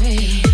away.